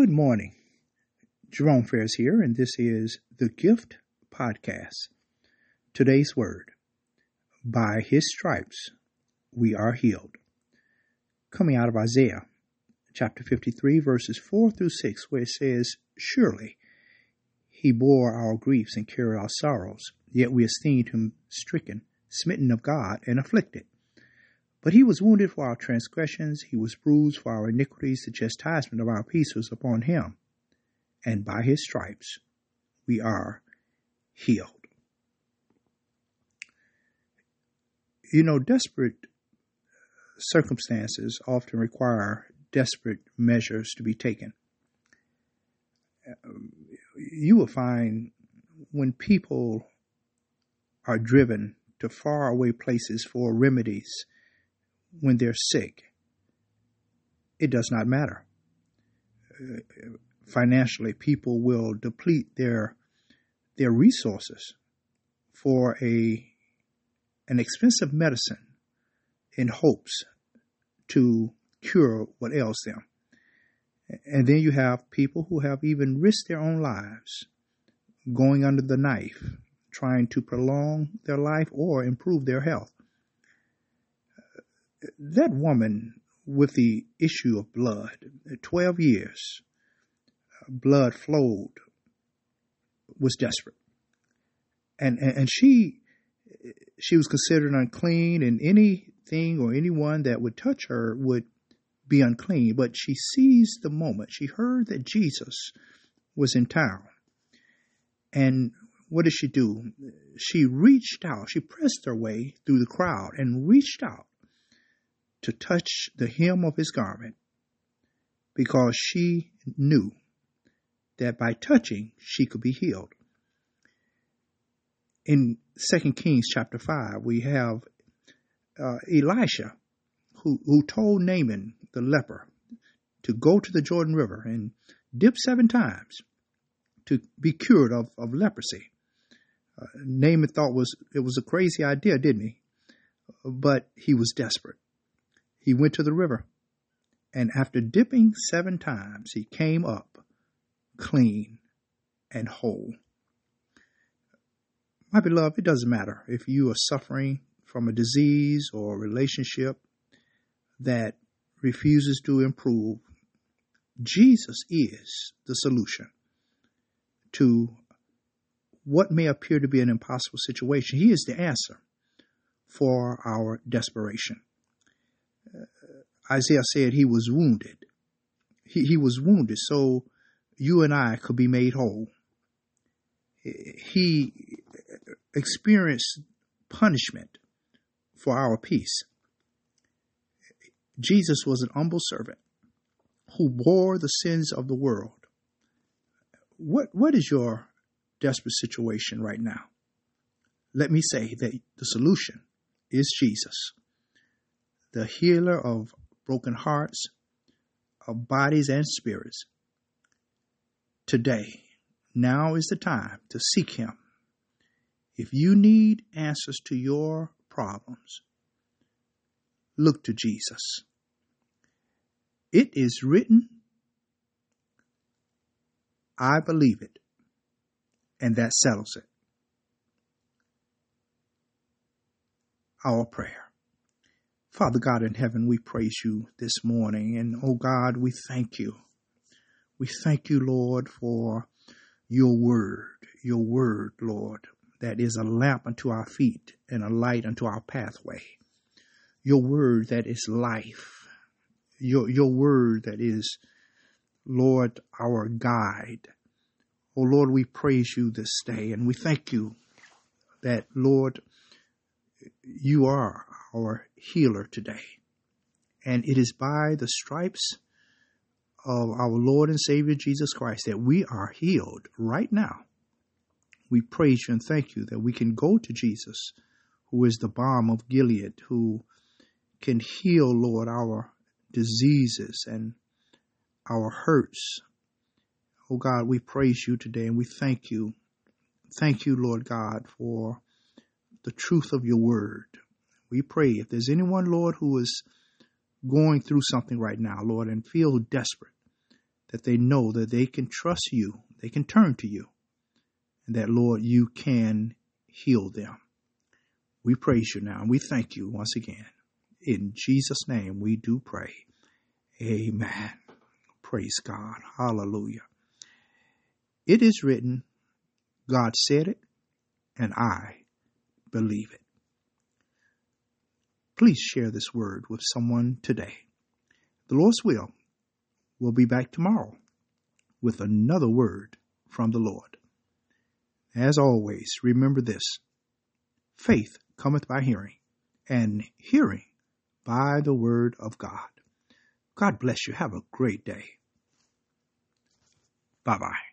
Good morning. Jerome Ferris here, and this is the Gift Podcast. Today's word By his stripes we are healed. Coming out of Isaiah chapter 53, verses 4 through 6, where it says, Surely he bore our griefs and carried our sorrows, yet we esteemed him stricken, smitten of God, and afflicted. But he was wounded for our transgressions, he was bruised for our iniquities, the chastisement of our peace was upon him, and by his stripes we are healed. You know, desperate circumstances often require desperate measures to be taken. Um, you will find when people are driven to faraway places for remedies when they're sick. It does not matter. Financially, people will deplete their their resources for a an expensive medicine in hopes to cure what ails them. And then you have people who have even risked their own lives going under the knife, trying to prolong their life or improve their health that woman with the issue of blood, 12 years, blood flowed, was desperate. And, and, she, she was considered unclean and anything or anyone that would touch her would be unclean. But she seized the moment. She heard that Jesus was in town. And what did she do? She reached out. She pressed her way through the crowd and reached out to touch the hem of his garment because she knew that by touching she could be healed. In 2 Kings chapter 5, we have uh, Elisha who, who told Naaman the leper to go to the Jordan River and dip seven times to be cured of, of leprosy. Uh, Naaman thought was it was a crazy idea, didn't he? But he was desperate he went to the river, and after dipping seven times, he came up clean and whole. My beloved, it doesn't matter if you are suffering from a disease or a relationship that refuses to improve. Jesus is the solution to what may appear to be an impossible situation. He is the answer for our desperation. Isaiah said he was wounded. He, he was wounded so you and I could be made whole. He experienced punishment for our peace. Jesus was an humble servant who bore the sins of the world. What, what is your desperate situation right now? Let me say that the solution is Jesus, the healer of broken hearts, of bodies and spirits. Today, now is the time to seek Him. If you need answers to your problems, look to Jesus. It is written, I believe it, and that settles it. Our prayer. Father God in heaven, we praise you this morning. And oh God, we thank you. We thank you, Lord, for your word, your word, Lord, that is a lamp unto our feet and a light unto our pathway. Your word that is life. Your, your word that is, Lord, our guide. Oh Lord, we praise you this day and we thank you that, Lord, you are our healer today. And it is by the stripes of our Lord and Savior Jesus Christ that we are healed right now. We praise you and thank you that we can go to Jesus, who is the balm of Gilead, who can heal, Lord, our diseases and our hurts. Oh God, we praise you today and we thank you. Thank you, Lord God, for the truth of your word we pray if there's anyone, Lord, who is going through something right now, Lord, and feel desperate, that they know that they can trust you, they can turn to you, and that, Lord, you can heal them. We praise you now and we thank you once again. In Jesus' name we do pray. Amen. Praise God. Hallelujah. It is written, God said it, and I believe it. Please share this word with someone today. The Lord's will We'll be back tomorrow with another word from the Lord. As always, remember this faith cometh by hearing, and hearing by the word of God. God bless you. Have a great day. Bye bye.